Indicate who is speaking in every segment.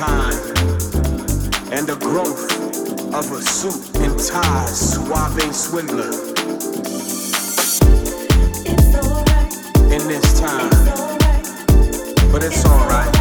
Speaker 1: time and the growth of a suit and tie, suave swindler. It's
Speaker 2: alright.
Speaker 1: In this time, it's right. but it's alright.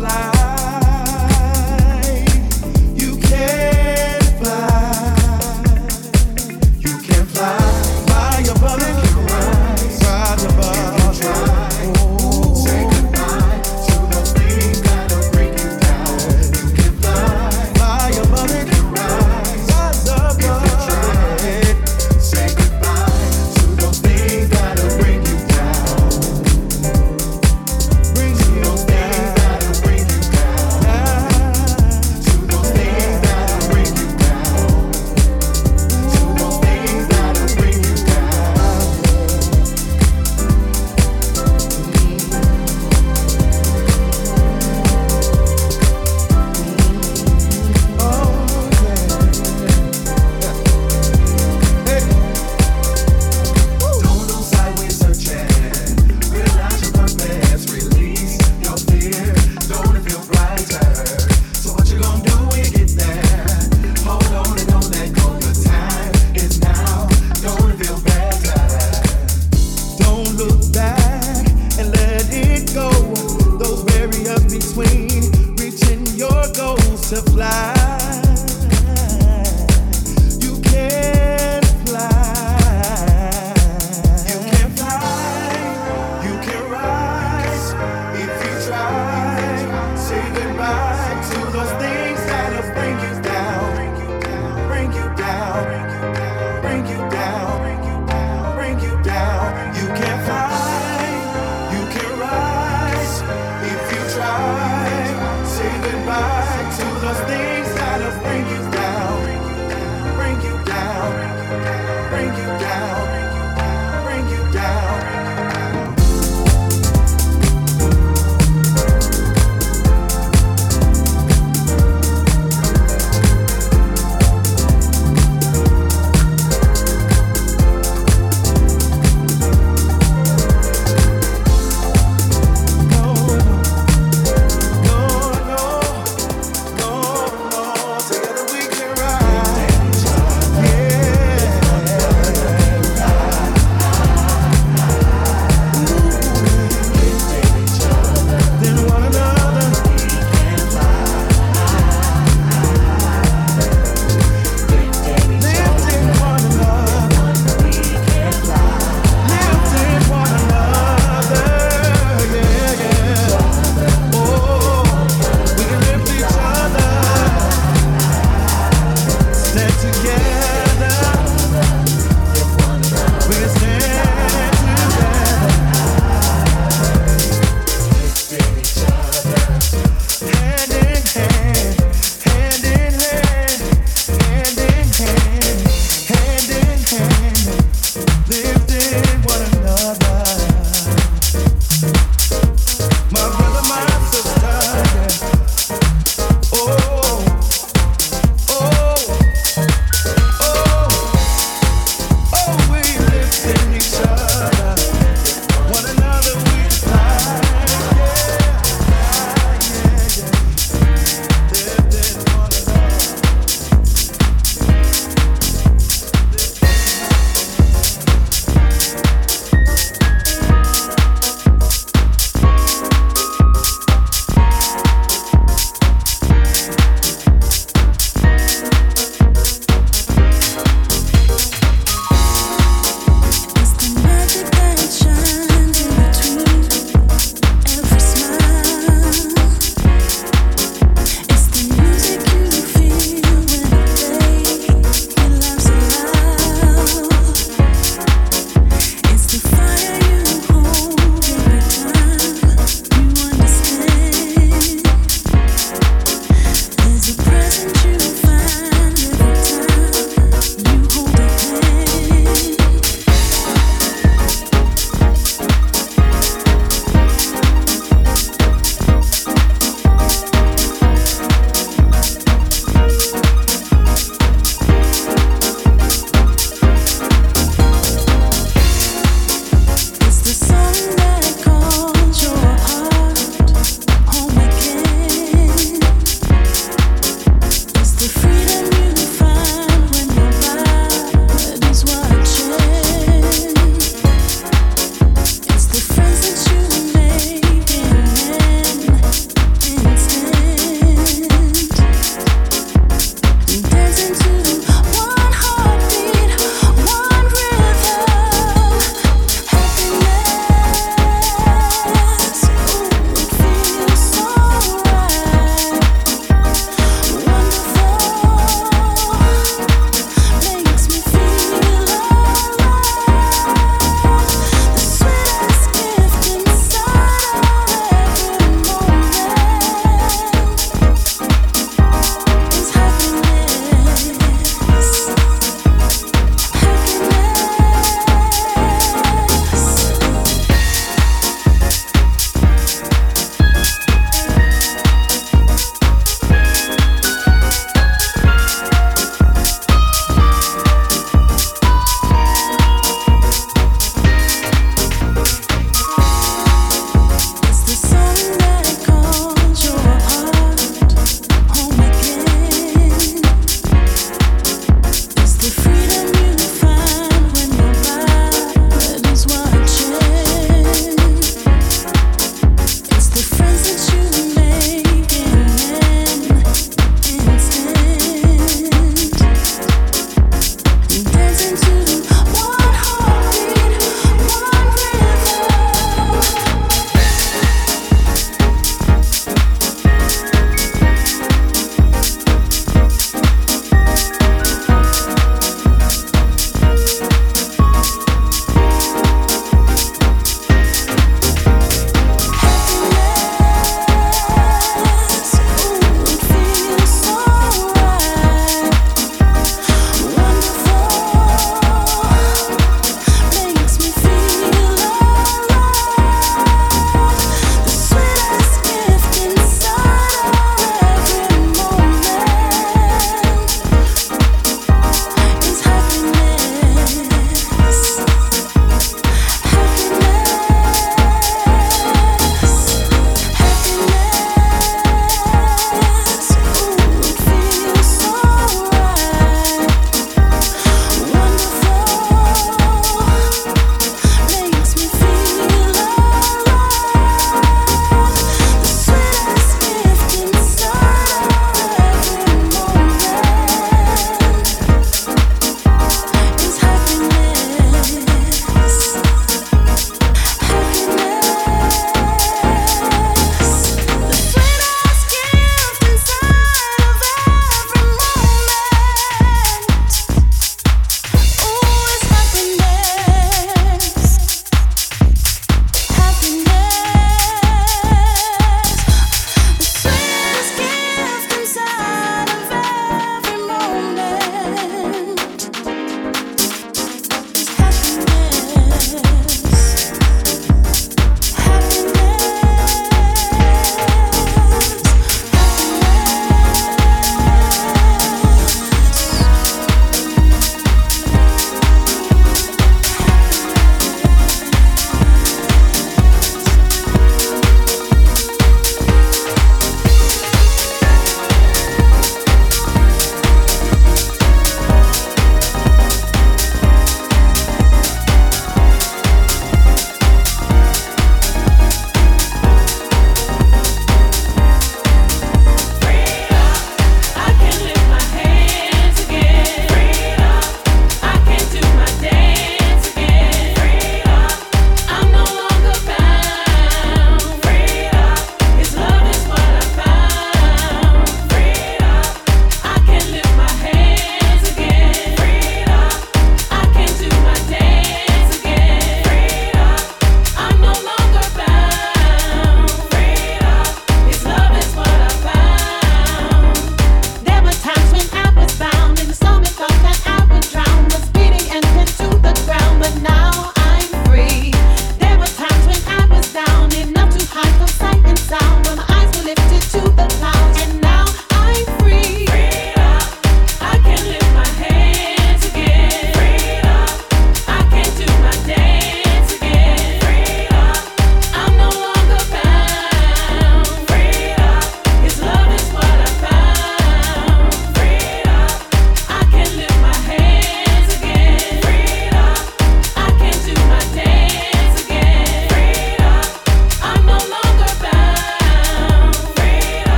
Speaker 3: To